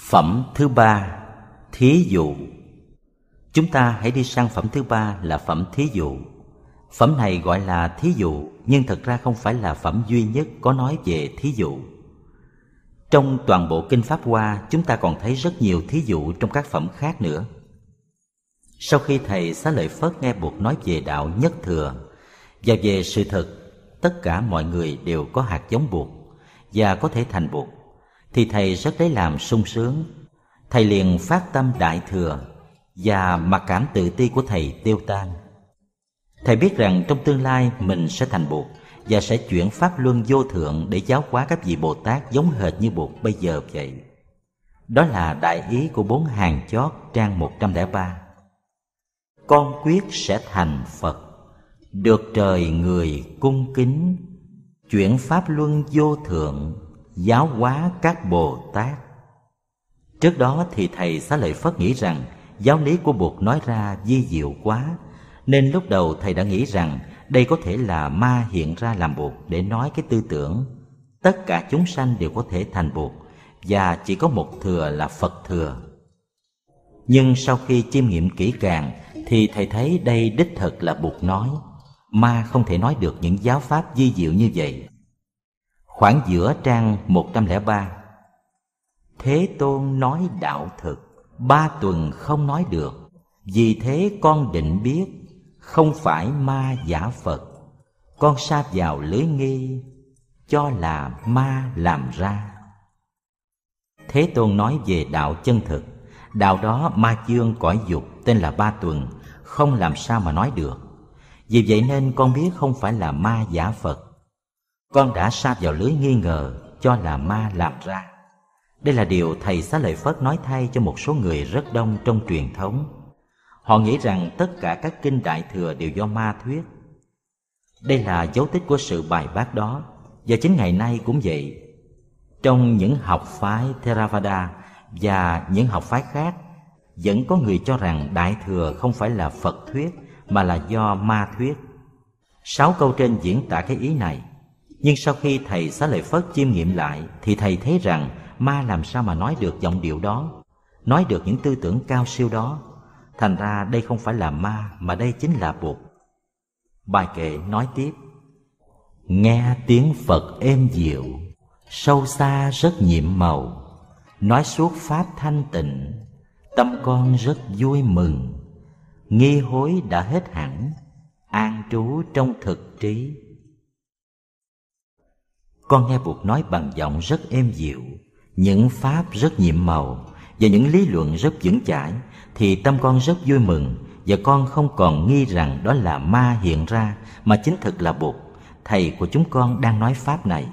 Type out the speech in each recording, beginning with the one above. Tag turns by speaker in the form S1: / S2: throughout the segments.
S1: Phẩm thứ ba, Thí dụ. Chúng ta hãy đi sang phẩm thứ ba là phẩm thí dụ. Phẩm này gọi là thí dụ, Nhưng thật ra không phải là phẩm duy nhất có nói về thí dụ. Trong toàn bộ Kinh Pháp Hoa, Chúng ta còn thấy rất nhiều thí dụ trong các phẩm khác nữa. Sau khi Thầy Xá Lợi Phất nghe buộc nói về đạo nhất thừa Và về sự thật, Tất cả mọi người đều có hạt giống buộc Và có thể thành buộc thì Thầy rất lấy làm sung sướng Thầy liền phát tâm đại thừa Và mặc cảm tự ti của Thầy tiêu tan Thầy biết rằng trong tương lai mình sẽ thành Bụt và sẽ chuyển pháp luân vô thượng để giáo hóa các vị Bồ Tát giống hệt như Bụt bây giờ vậy. Đó là đại ý của bốn hàng chót trang 103. Con quyết sẽ thành Phật, được trời người cung kính, chuyển pháp luân vô thượng, giáo hóa các Bồ Tát. Trước đó thì thầy Xá Lợi Phất nghĩ rằng giáo lý của Bụt nói ra di diệu quá nên lúc đầu thầy đã nghĩ rằng đây có thể là ma hiện ra làm bụt để nói cái tư tưởng tất cả chúng sanh đều có thể thành bụt và chỉ có một thừa là Phật thừa. Nhưng sau khi chiêm nghiệm kỹ càng thì thầy thấy đây đích thực là bụt nói, ma không thể nói được những giáo pháp di diệu như vậy. Khoảng giữa trang 103 Thế Tôn nói đạo thực, ba tuần không nói được, vì thế con định biết không phải ma giả phật. Con sa vào lưới nghi cho là ma làm ra. Thế tôn nói về đạo chân thực. Đạo đó ma chương cõi dục tên là ba tuần không làm sao mà nói được. Vì vậy nên con biết không phải là ma giả phật con đã sa vào lưới nghi ngờ cho là ma làm ra đây là điều thầy xá lợi phất nói thay cho một số người rất đông trong truyền thống Họ nghĩ rằng tất cả các kinh đại thừa đều do ma thuyết. Đây là dấu tích của sự bài bác đó, và chính ngày nay cũng vậy. Trong những học phái Theravada và những học phái khác, vẫn có người cho rằng đại thừa không phải là Phật thuyết mà là do ma thuyết. Sáu câu trên diễn tả cái ý này. Nhưng sau khi thầy Xá Lợi Phất chiêm nghiệm lại thì thầy thấy rằng ma làm sao mà nói được giọng điệu đó, nói được những tư tưởng cao siêu đó. Thành ra đây không phải là ma mà đây chính là Bụt. Bài kệ nói tiếp Nghe tiếng Phật êm dịu Sâu xa rất nhiệm màu. Nói suốt Pháp thanh tịnh Tâm con rất vui mừng. Nghi hối đã hết hẳn An trú trong thực trí. Con nghe Bụt nói bằng giọng rất êm dịu Những Pháp rất nhiệm màu Và những lý luận rất vững chãi thì tâm con rất vui mừng và con không còn nghi rằng đó là ma hiện ra mà chính thực là Bụt, thầy của chúng con đang nói pháp này.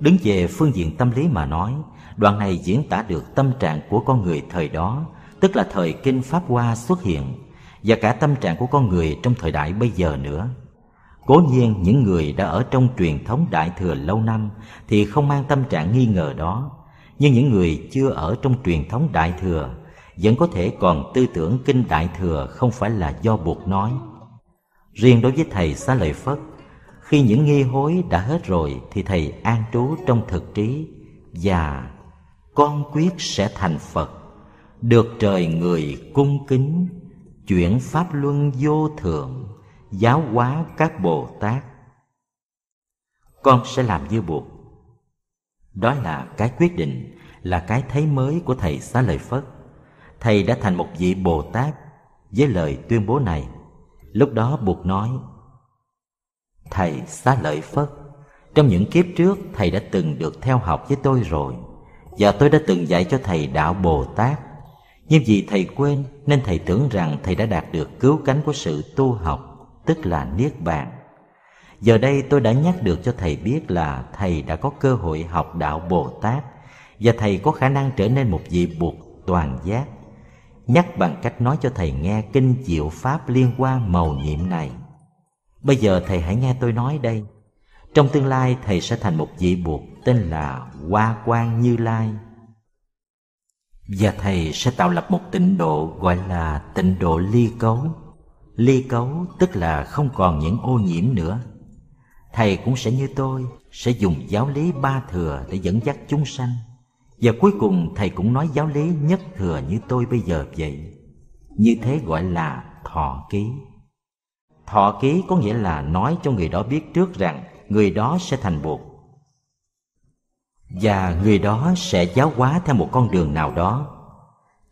S1: Đứng về phương diện tâm lý mà nói, đoạn này diễn tả được tâm trạng của con người thời đó, tức là thời kinh Pháp Hoa xuất hiện, và cả tâm trạng của con người trong thời đại bây giờ nữa. Cố nhiên những người đã ở trong truyền thống Đại Thừa lâu năm thì không mang tâm trạng nghi ngờ đó, nhưng những người chưa ở trong truyền thống Đại Thừa vẫn có thể còn tư tưởng kinh đại thừa không phải là do buộc nói. Riêng đối với thầy xá lợi phất khi những nghi hối đã hết rồi thì thầy an trú trong thực trí và con quyết sẽ thành phật được trời người cung kính chuyển pháp luân vô thượng giáo hóa các bồ tát. Con sẽ làm như buộc. Đó là cái quyết định là cái thấy mới của thầy xá lợi phất. Thầy đã thành một vị Bồ Tát với lời tuyên bố này. Lúc đó buộc nói, Thầy xá lợi Phất, trong những kiếp trước thầy đã từng được theo học với tôi rồi, và tôi đã từng dạy cho thầy đạo Bồ Tát. Nhưng vì thầy quên nên thầy tưởng rằng thầy đã đạt được cứu cánh của sự tu học, tức là Niết Bàn. Giờ đây tôi đã nhắc được cho thầy biết là thầy đã có cơ hội học đạo Bồ Tát và thầy có khả năng trở nên một vị Bụt toàn giác nhắc bằng cách nói cho thầy nghe kinh diệu pháp liên quan màu nhiệm này. Bây giờ thầy hãy nghe tôi nói đây. Trong tương lai, thầy sẽ thành một vị buộc tên là Hoa Quang Như Lai. Và thầy sẽ tạo lập một tịnh độ gọi là tịnh độ ly cấu. Ly cấu tức là không còn những ô nhiễm nữa. Thầy cũng sẽ như tôi, sẽ dùng giáo lý ba thừa để dẫn dắt chúng sanh. và cuối cùng thầy cũng nói giáo lý nhất thừa như tôi bây giờ vậy như thế gọi là thọ ký thọ ký có nghĩa là nói cho người đó biết trước rằng người đó sẽ thành bụt và người đó sẽ giáo hóa theo một con đường nào đó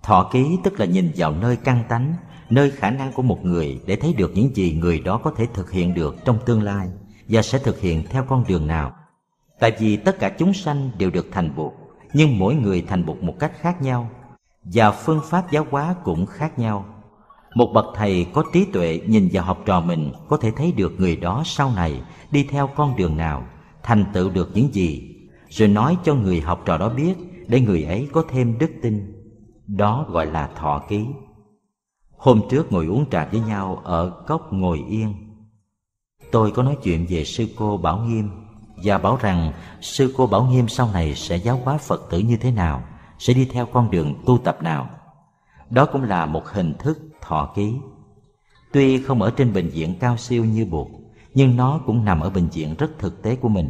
S1: thọ ký tức là nhìn vào nơi căn tánh nơi khả năng của một người để thấy được những gì người đó có thể thực hiện được trong tương lai và sẽ thực hiện theo con đường nào. Tại vì tất cả chúng sanh đều được thành bụt nhưng mỗi người thành bụt một cách khác nhau và phương pháp giáo hóa cũng khác nhau. Một bậc thầy có trí tuệ nhìn vào học trò mình có thể thấy được người đó sau này đi theo con đường nào, thành tựu được những gì, rồi nói cho người học trò đó biết để người ấy có thêm đức tin. Đó gọi là thọ ký hôm trước ngồi uống trà với nhau ở cốc ngồi yên. Tôi có nói chuyện về sư cô bảo nghiêm và bảo rằng sư cô bảo nghiêm sau này sẽ giáo hóa phật tử như thế nào, sẽ đi theo con đường tu tập nào. Đó cũng là một hình thức thọ ký. Tuy không ở trên bệnh viện cao siêu như buộc, nhưng nó cũng nằm ở bệnh viện rất thực tế của mình.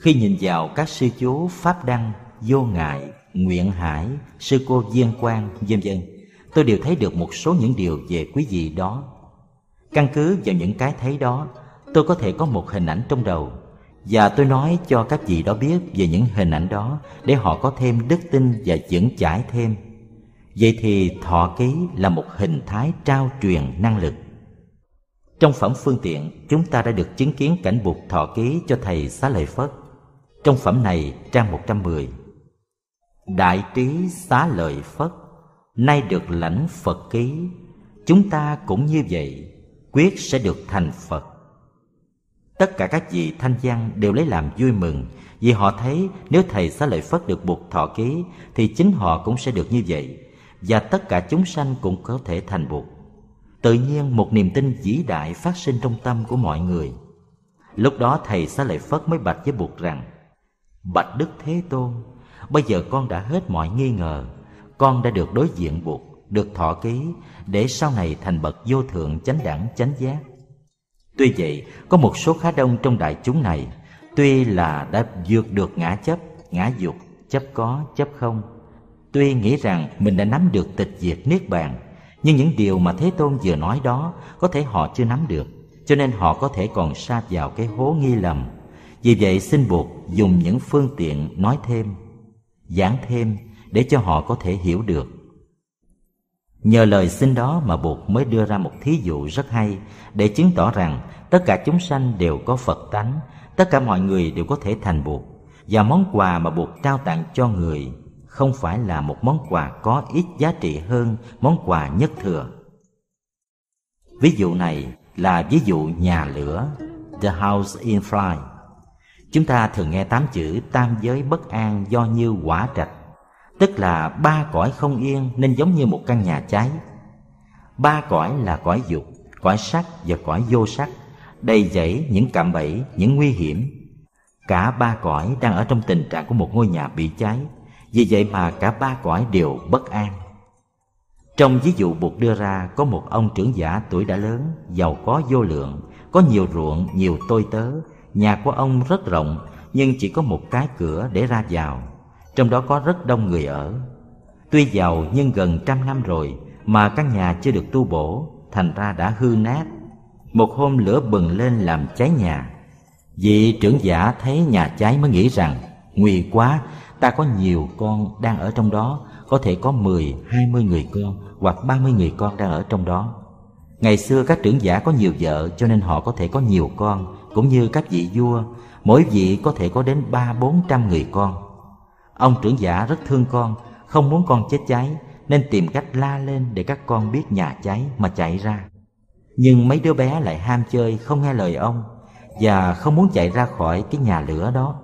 S1: Khi nhìn vào các sư chú pháp đăng, vô ngại, nguyện hải, sư cô diên quang, vân vân tôi đều thấy được một số những điều về quý vị đó. Căn cứ vào những cái thấy đó, tôi có thể có một hình ảnh trong đầu. Và tôi nói cho các vị đó biết về những hình ảnh đó để họ có thêm đức tin và vững chãi thêm. Vậy thì thọ ký là một hình thái trao truyền năng lực. Trong phẩm phương tiện, chúng ta đã được chứng kiến cảnh buộc thọ ký cho thầy xá lợi phất. Trong phẩm này, trang 110 Đại trí xá lợi Phất. Nay được lãnh Phật ký, Chúng ta cũng như vậy, Quyết sẽ được thành Phật. Tất cả các vị thanh văn đều lấy làm vui mừng, Vì họ thấy nếu Thầy xá lợi Phất được buộc thọ ký, Thì chính họ cũng sẽ được như vậy, Và tất cả chúng sanh cũng có thể thành buộc. Tự nhiên một niềm tin vĩ đại phát sinh trong tâm của mọi người. Lúc đó Thầy xá lợi Phất mới bạch với buộc rằng, Bạch Đức Thế Tôn, Bây giờ con đã hết mọi nghi ngờ con đã được đối diện buộc, Được thọ ký, Để sau này thành bậc vô thượng chánh đẳng, chánh giác. Tuy vậy, Có một số khá đông trong đại chúng này, Tuy là đã vượt được ngã chấp, Ngã dục, Chấp có, chấp không. Tuy nghĩ rằng mình đã nắm được tịch diệt niết bàn, Nhưng những điều mà Thế Tôn vừa nói đó Có thể họ chưa nắm được, Cho nên họ có thể còn sa vào cái hố nghi lầm. Vì vậy xin buộc dùng những phương tiện nói thêm, giảng thêm để cho họ có thể hiểu được. Nhờ lời xin đó mà bụt mới đưa ra một thí dụ rất hay để chứng tỏ rằng tất cả chúng sanh đều có phật tánh, tất cả mọi người đều có thể thành bụt. Và món quà mà bụt trao tặng cho người không phải là một món quà có ít giá trị hơn món quà nhất thừa. Ví dụ này là ví dụ nhà lửa, the house in fire Chúng ta thường nghe tám chữ tam giới bất an do như quả trạch. Tức là ba cõi không yên nên giống như một căn nhà cháy. Ba cõi là cõi dục, cõi sắc và cõi vô sắc Đầy dẫy những cạm bẫy, những nguy hiểm. Cả ba cõi đang ở trong tình trạng của một ngôi nhà bị cháy. Vì vậy mà cả ba cõi đều bất an. Trong ví dụ buộc đưa ra có một ông trưởng giả tuổi đã lớn Giàu có vô lượng Có nhiều ruộng, nhiều tôi tớ. Nhà của ông rất rộng nhưng chỉ có một cái cửa để ra vào. Trong đó có rất đông người ở. Tuy giàu nhưng gần trăm năm rồi Mà căn nhà chưa được tu bổ Thành ra đã hư nát. Một hôm lửa bừng lên làm cháy nhà. Vị trưởng giả thấy nhà cháy mới nghĩ rằng Nguy quá Ta có nhiều con đang ở trong đó Có thể có mười, hai mươi người con Hoặc ba mươi người con đang ở trong đó. Ngày xưa các trưởng giả có nhiều vợ Cho nên họ có thể có nhiều con cũng như các vị vua, mỗi vị có thể có đến ba bốn trăm người con. Ông trưởng giả rất thương con, không muốn con chết cháy, nên tìm cách la lên để các con biết nhà cháy mà chạy ra. Nhưng mấy đứa bé lại ham chơi, không nghe lời ông, và không muốn chạy ra khỏi cái nhà lửa đó.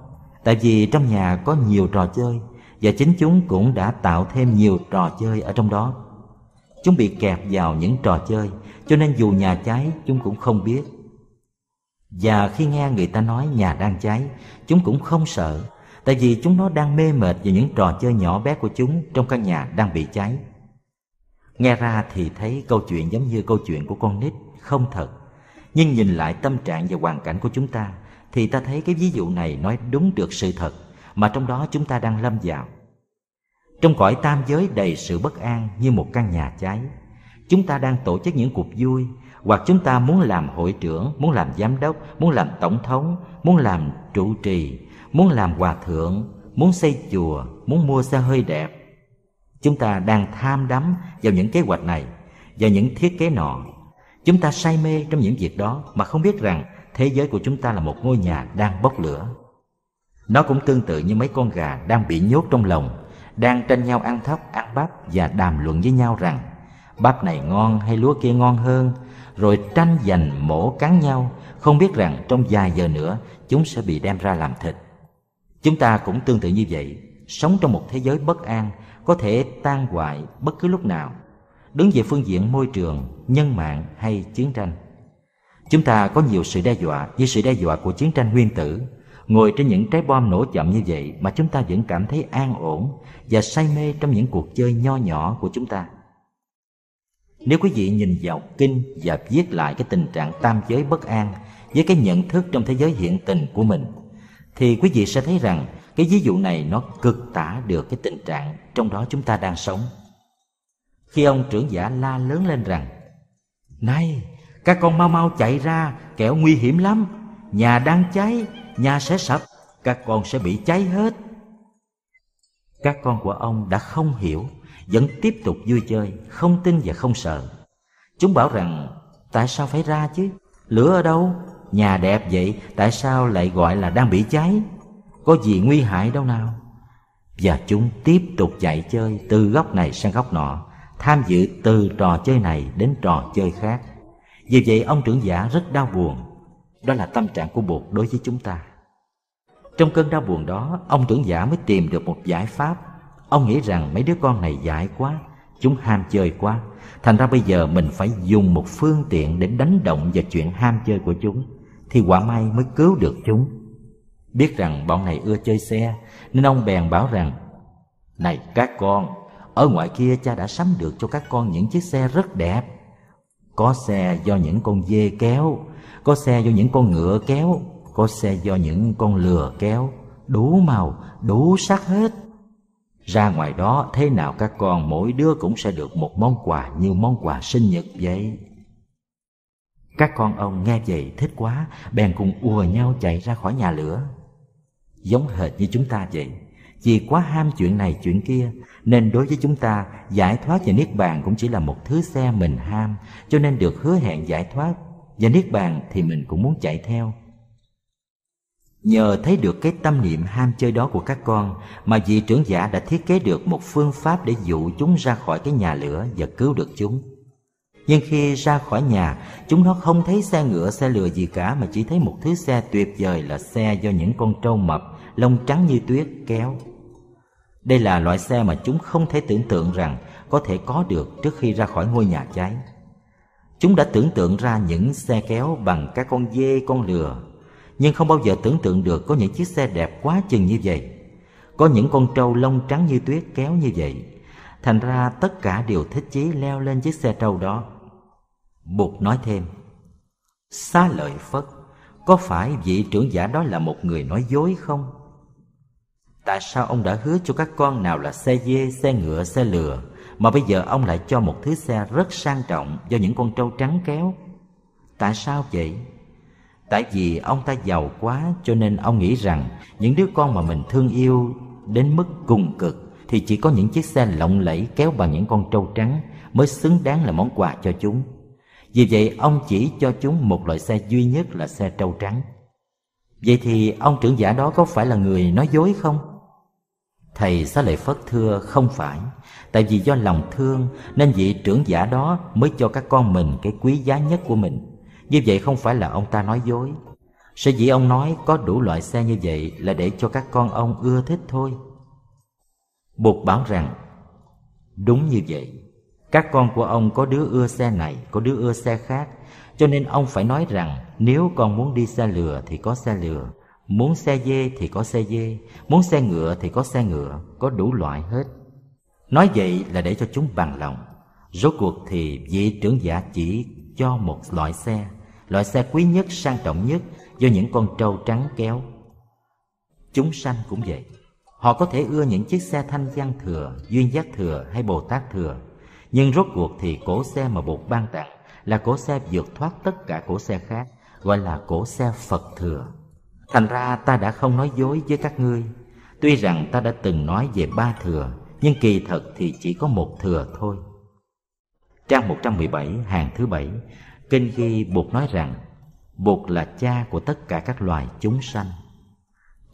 S1: Tại vì trong nhà có nhiều trò chơi, và chính chúng cũng đã tạo thêm nhiều trò chơi ở trong đó. Chúng bị kẹp vào những trò chơi, cho nên dù nhà cháy chúng cũng không biết và khi nghe người ta nói nhà đang cháy Chúng cũng không sợ Tại vì chúng nó đang mê mệt về những trò chơi nhỏ bé của chúng Trong căn nhà đang bị cháy Nghe ra thì thấy câu chuyện giống như câu chuyện của con nít Không thật Nhưng nhìn lại tâm trạng và hoàn cảnh của chúng ta Thì ta thấy cái ví dụ này nói đúng được sự thật mà trong đó chúng ta đang lâm vào. Trong cõi tam giới đầy sự bất an như một căn nhà cháy, chúng ta đang tổ chức những cuộc vui hoặc chúng ta muốn làm hội trưởng, muốn làm giám đốc, muốn làm tổng thống, muốn làm trụ trì, muốn làm hòa thượng, muốn xây chùa, muốn mua xe hơi đẹp. Chúng ta đang tham đắm vào những kế hoạch này, vào những thiết kế nọ. Chúng ta say mê trong những việc đó mà không biết rằng thế giới của chúng ta là một ngôi nhà đang bốc lửa. Nó cũng tương tự như mấy con gà đang bị nhốt trong lồng, đang tranh nhau ăn thóc, ăn bắp và đàm luận với nhau rằng bắp này ngon hay lúa kia ngon hơn, rồi tranh giành mổ cắn nhau, không biết rằng trong vài giờ nữa chúng sẽ bị đem ra làm thịt. Chúng ta cũng tương tự như vậy, sống trong một thế giới bất an, có thể tan hoại bất cứ lúc nào, đứng về phương diện môi trường, nhân mạng hay chiến tranh. Chúng ta có nhiều sự đe dọa với sự đe dọa của chiến tranh nguyên tử, ngồi trên những trái bom nổ chậm như vậy mà chúng ta vẫn cảm thấy an ổn và say mê trong những cuộc chơi nho nhỏ của chúng ta. Nếu quý vị nhìn vào kinh và viết lại cái tình trạng tam giới bất an với cái nhận thức trong thế giới hiện tình của mình, thì quý vị sẽ thấy rằng cái ví dụ này nó cực tả được cái tình trạng trong đó chúng ta đang sống. Khi ông trưởng giả la lớn lên rằng, Này, các con mau mau chạy ra, kẻo nguy hiểm lắm, nhà đang cháy, nhà sẽ sập, các con sẽ bị cháy hết. Các con của ông đã không hiểu vẫn tiếp tục vui chơi, không tin và không sợ. Chúng bảo rằng, tại sao phải ra chứ? Lửa ở đâu? Nhà đẹp vậy, tại sao lại gọi là đang bị cháy? Có gì nguy hại đâu nào? Và chúng tiếp tục chạy chơi từ góc này sang góc nọ, tham dự từ trò chơi này đến trò chơi khác. Vì vậy ông trưởng giả rất đau buồn. Đó là tâm trạng của Bụt đối với chúng ta. Trong cơn đau buồn đó, ông trưởng giả mới tìm được một giải pháp Ông nghĩ rằng mấy đứa con này dại quá Chúng ham chơi quá Thành ra bây giờ mình phải dùng một phương tiện Để đánh động vào chuyện ham chơi của chúng thì quả may mới cứu được chúng. Biết rằng bọn này ưa chơi xe Nên ông bèn bảo rằng Này các con Ở ngoài kia cha đã sắm được cho các con những chiếc xe rất đẹp. Có xe do những con dê kéo Có xe do những con ngựa kéo Có xe do những con lừa kéo. Đủ màu, đủ sắc hết. Ra ngoài đó thế nào các con mỗi đứa cũng sẽ được một món quà như món quà sinh nhật vậy. Các con ông nghe vậy thích quá, bèn cùng ùa nhau chạy ra khỏi nhà lửa. Giống hệt như chúng ta vậy, vì quá ham chuyện này chuyện kia, nên đối với chúng ta, giải thoát và niết bàn cũng chỉ là một thứ xe mình ham, cho nên được hứa hẹn giải thoát, và niết bàn thì mình cũng muốn chạy theo. Nhờ thấy được cái tâm niệm ham chơi đó của các con mà vị trưởng giả đã thiết kế được một phương pháp để dụ chúng ra khỏi cái nhà lửa và cứu được chúng. Nhưng khi ra khỏi nhà, chúng nó không thấy xe ngựa, xe lừa gì cả mà chỉ thấy một thứ xe tuyệt vời là xe do những con trâu mập, lông trắng như tuyết kéo. Đây là loại xe mà chúng không thể tưởng tượng rằng có thể có được trước khi ra khỏi ngôi nhà cháy. Chúng đã tưởng tượng ra những xe kéo bằng các con dê, con lừa nhưng không bao giờ tưởng tượng được có những chiếc xe đẹp quá chừng như vậy. Có những con trâu lông trắng như tuyết kéo như vậy. Thành ra tất cả đều thích chí leo lên chiếc xe trâu đó. Bụt nói thêm, Xá lợi Phất, có phải vị trưởng giả đó là một người nói dối không? Tại sao ông đã hứa cho các con nào là xe dê, xe ngựa, xe lừa Mà bây giờ ông lại cho một thứ xe rất sang trọng do những con trâu trắng kéo Tại sao vậy? Tại vì ông ta giàu quá cho nên ông nghĩ rằng những đứa con mà mình thương yêu đến mức cùng cực thì chỉ có những chiếc xe lộng lẫy kéo bằng những con trâu trắng mới xứng đáng là món quà cho chúng. Vì vậy, ông chỉ cho chúng một loại xe duy nhất là xe trâu trắng. Vậy thì ông trưởng giả đó có phải là người nói dối không? Thầy Xá Lợi Phất thưa, không phải. Tại vì do lòng thương, nên vị trưởng giả đó mới cho các con mình cái quý giá nhất của mình. Như vậy không phải là ông ta nói dối. Sở dĩ ông nói có đủ loại xe như vậy Là để cho các con ông ưa thích thôi. Bụt bảo rằng, Đúng như vậy. Các con của ông có đứa ưa xe này Có đứa ưa xe khác. Cho nên ông phải nói rằng Nếu con muốn đi xe lừa thì có xe lừa Muốn xe dê thì có xe dê Muốn xe ngựa thì có xe ngựa Có đủ loại hết. Nói vậy là để cho chúng bằng lòng. Rốt cuộc thì vị trưởng giả chỉ cho một loại xe loại xe quý nhất sang trọng nhất do những con trâu trắng kéo. Chúng sanh cũng vậy. Họ có thể ưa những chiếc xe thanh văn thừa, duyên giác thừa hay Bồ Tát thừa. Nhưng rốt cuộc thì cổ xe mà Bụt ban tặng là cổ xe vượt thoát tất cả cổ xe khác, gọi là cổ xe Phật thừa. Thành ra ta đã không nói dối với các ngươi. Tuy rằng ta đã từng nói về ba thừa, nhưng kỳ thật thì chỉ có một thừa thôi. Trang 117 hàng thứ bảy, kinh ghi Bụt nói rằng Bụt là cha của tất cả các loài chúng sanh.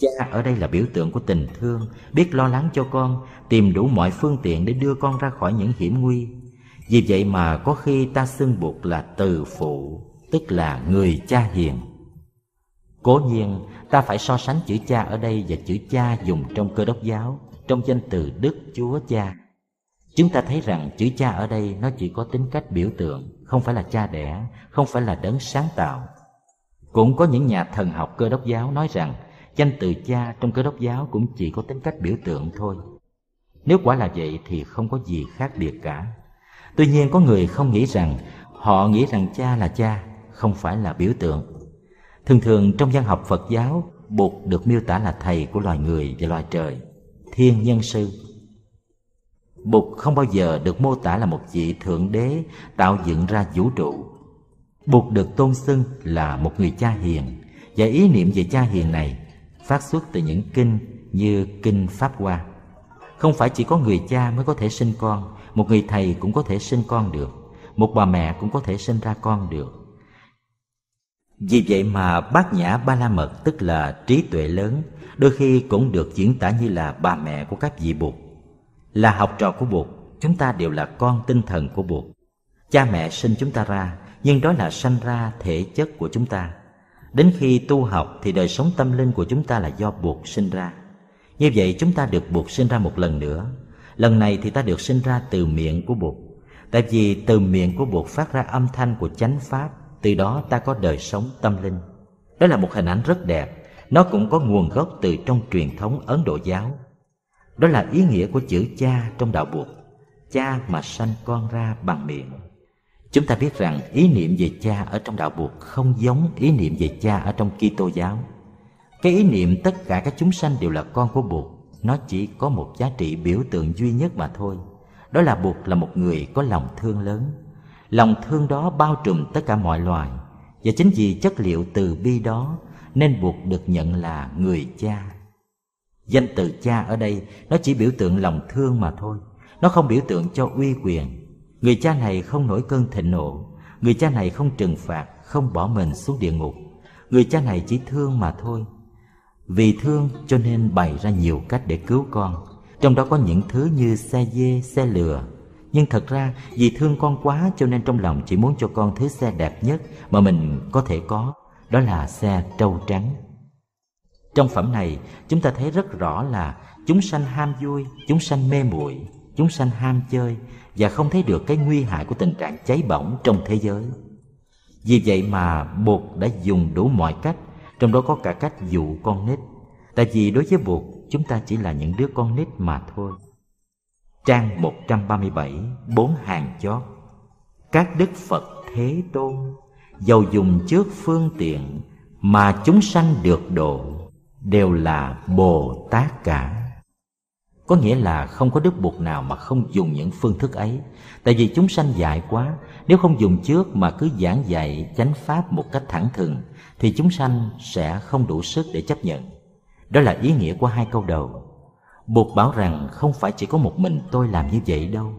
S1: Cha ở đây là biểu tượng của tình thương, biết lo lắng cho con, tìm đủ mọi phương tiện để đưa con ra khỏi những hiểm nguy. Vì vậy mà có khi ta xưng buộc là từ phụ, tức là người cha hiền. Cố nhiên, ta phải so sánh chữ cha ở đây và chữ cha dùng trong cơ đốc giáo, trong danh từ Đức Chúa Cha. Chúng ta thấy rằng chữ cha ở đây nó chỉ có tính cách biểu tượng, không phải là cha đẻ, không phải là đấng sáng tạo. Cũng có những nhà thần học cơ đốc giáo nói rằng danh từ cha trong cơ đốc giáo cũng chỉ có tính cách biểu tượng thôi. Nếu quả là vậy thì không có gì khác biệt cả. Tuy nhiên có người không nghĩ rằng họ nghĩ rằng cha là cha, không phải là biểu tượng. Thường thường trong văn học Phật giáo, Bụt được miêu tả là thầy của loài người và loài trời, thiên nhân sư. Bụt không bao giờ được mô tả là một vị thượng đế tạo dựng ra vũ trụ. Bụt được tôn xưng là một người cha hiền và ý niệm về cha hiền này phát xuất từ những kinh như kinh Pháp Hoa. Không phải chỉ có người cha mới có thể sinh con, một người thầy cũng có thể sinh con được, một bà mẹ cũng có thể sinh ra con được. Vì vậy mà bát nhã ba la mật tức là trí tuệ lớn, đôi khi cũng được diễn tả như là bà mẹ của các vị Bụt. Là học trò của Bụt, chúng ta đều là con tinh thần của Bụt. Cha mẹ sinh chúng ta ra, nhưng đó là sanh ra thể chất của chúng ta. Đến khi tu học thì đời sống tâm linh của chúng ta là do buộc sinh ra. Như vậy chúng ta được buộc sinh ra một lần nữa. Lần này thì ta được sinh ra từ miệng của buộc, Tại vì từ miệng của buộc phát ra âm thanh của chánh Pháp, từ đó ta có đời sống tâm linh. Đó là một hình ảnh rất đẹp, nó cũng có nguồn gốc từ trong truyền thống Ấn Độ giáo. Đó là ý nghĩa của chữ cha trong đạo buộc, Cha mà sanh con ra bằng miệng. Chúng ta biết rằng ý niệm về cha ở trong đạo Bụt không giống ý niệm về cha ở trong Kitô giáo. Cái ý niệm tất cả các chúng sanh đều là con của Bụt, nó chỉ có một giá trị biểu tượng duy nhất mà thôi. Đó là Bụt là một người có lòng thương lớn. Lòng thương đó bao trùm tất cả mọi loài và chính vì chất liệu từ bi đó nên Bụt được nhận là người cha. Danh từ cha ở đây nó chỉ biểu tượng lòng thương mà thôi. Nó không biểu tượng cho uy quyền Người cha này không nổi cơn thịnh nộ. Người cha này không trừng phạt Không bỏ mình xuống địa ngục. Người cha này chỉ thương mà thôi. Vì thương cho nên bày ra nhiều cách để cứu con. Trong đó có những thứ như xe dê, xe lừa. Nhưng thật ra vì thương con quá Cho nên trong lòng chỉ muốn cho con thứ xe đẹp nhất Mà mình có thể có Đó là xe trâu trắng. Trong phẩm này chúng ta thấy rất rõ là Chúng sanh ham vui, chúng sanh mê muội. Chúng sanh ham chơi và không thấy được cái nguy hại của tình trạng cháy bỏng trong thế giới. Vì vậy mà Bụt đã dùng đủ mọi cách, trong đó có cả cách dụ con nít. Tại vì đối với Bụt, chúng ta chỉ là những đứa con nít mà thôi. Trang 137, bốn hàng chót. Các đức Phật Thế Tôn, giàu dùng trước phương tiện mà chúng sanh được độ, đều là Bồ Tát cả. Có nghĩa là không có đức buộc nào mà không dùng những phương thức ấy. Tại vì chúng sanh dại quá Nếu không dùng trước mà cứ giảng dạy chánh pháp một cách thẳng thừng Thì chúng sanh sẽ không đủ sức để chấp nhận. Đó là ý nghĩa của hai câu đầu. Buộc bảo rằng không phải chỉ có một mình tôi làm như vậy đâu.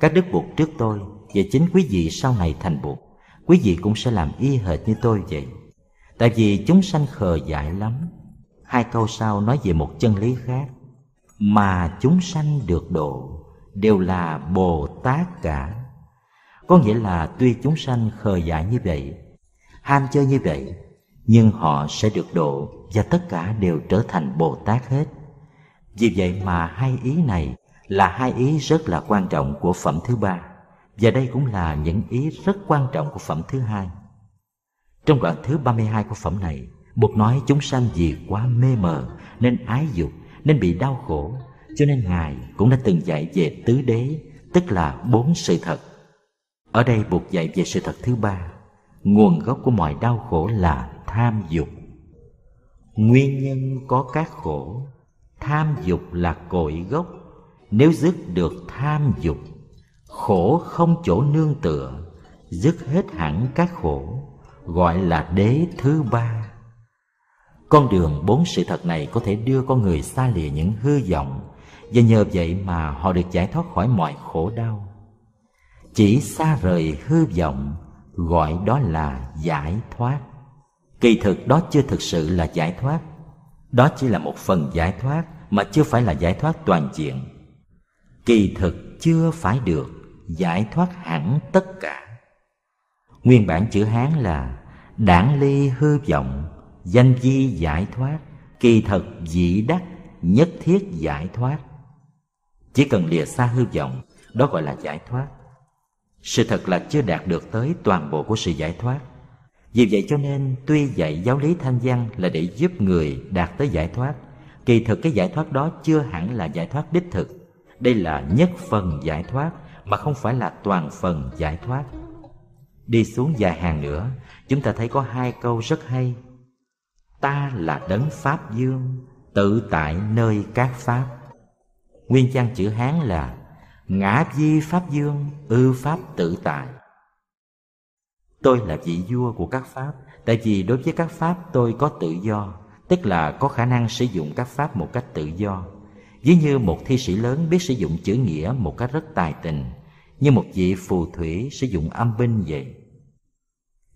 S1: Các đức buộc trước tôi Và chính quý vị sau này thành buộc, Quý vị cũng sẽ làm y hệt như tôi vậy. Tại vì chúng sanh khờ dại lắm. Hai câu sau nói về một chân lý khác mà chúng sanh được độ đều là Bồ Tát cả. Có nghĩa là tuy chúng sanh khờ dại như vậy, ham chơi như vậy, nhưng họ sẽ được độ và tất cả đều trở thành Bồ Tát hết. Vì vậy mà hai ý này là hai ý rất là quan trọng của phẩm thứ ba và đây cũng là những ý rất quan trọng của phẩm thứ hai. Trong đoạn thứ 32 của phẩm này, Bụt nói chúng sanh vì quá mê mờ nên ái dục nên bị đau khổ. Cho nên ngài cũng đã từng dạy về tứ đế, tức là bốn sự thật. Ở đây buộc dạy về sự thật thứ ba. Nguồn gốc của mọi đau khổ là tham dục. Nguyên nhân có các khổ. Tham dục là cội gốc. Nếu dứt được tham dục, khổ không chỗ nương tựa, dứt hết hẳn các khổ, gọi là đế thứ ba con đường bốn sự thật này có thể đưa con người xa lìa những hư vọng, và nhờ vậy mà họ được giải thoát khỏi mọi khổ đau. Chỉ xa rời hư vọng, gọi đó là giải thoát. Kỳ thực đó chưa thực sự là giải thoát. Đó chỉ là một phần giải thoát, mà chưa phải là giải thoát toàn diện. Kỳ thực chưa phải được giải thoát hẳn tất cả. Nguyên bản chữ hán là đảng ly hư vọng danh di giải thoát, kỳ thật dị đắc, nhất thiết giải thoát. Chỉ cần lìa xa hư vọng, đó gọi là giải thoát. Sự thật là chưa đạt được tới toàn bộ của sự giải thoát. Vì vậy cho nên, tuy dạy giáo lý thanh văn là để giúp người đạt tới giải thoát, kỳ thực cái giải thoát đó chưa hẳn là giải thoát đích thực. Đây là nhất phần giải thoát, mà không phải là toàn phần giải thoát. Đi xuống vài hàng nữa, chúng ta thấy có hai câu rất hay ta là đấng pháp dương, tự tại nơi các pháp. Nguyên văn chữ hán là, ngã di pháp dương, ư pháp tự tại. Tôi là vị vua của các pháp, tại vì đối với các pháp tôi có tự do, tức là có khả năng sử dụng các pháp một cách tự do. Ví như một thi sĩ lớn biết sử dụng chữ nghĩa một cách rất tài tình, như một vị phù thủy sử dụng âm binh vậy.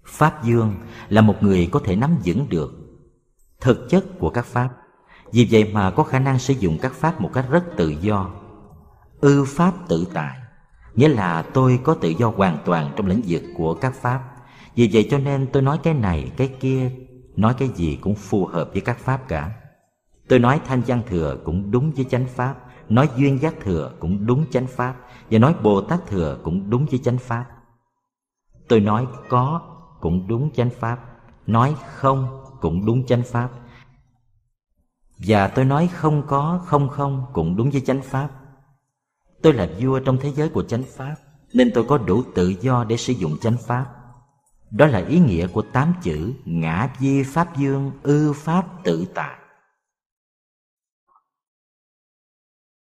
S1: Pháp dương là một người có thể nắm vững được thực chất của các pháp. Vì vậy mà có khả năng sử dụng các pháp một cách rất tự do. Ư pháp tự tại, nghĩa là tôi có tự do hoàn toàn trong lĩnh vực của các pháp. Vì vậy cho nên tôi nói cái này, cái kia, nói cái gì cũng phù hợp với các pháp cả. Tôi nói thanh văn thừa cũng đúng với chánh pháp, nói duyên giác thừa cũng đúng chánh pháp, và nói bồ tát thừa cũng đúng với chánh pháp. Tôi nói có cũng đúng chánh pháp, nói không cũng đúng chánh pháp. Và tôi nói không có, không không cũng đúng với chánh pháp. Tôi là vua trong thế giới của chánh pháp, nên tôi có đủ tự do để sử dụng chánh pháp. Đó là ý nghĩa của tám chữ ngã di pháp dương ư pháp tự tại.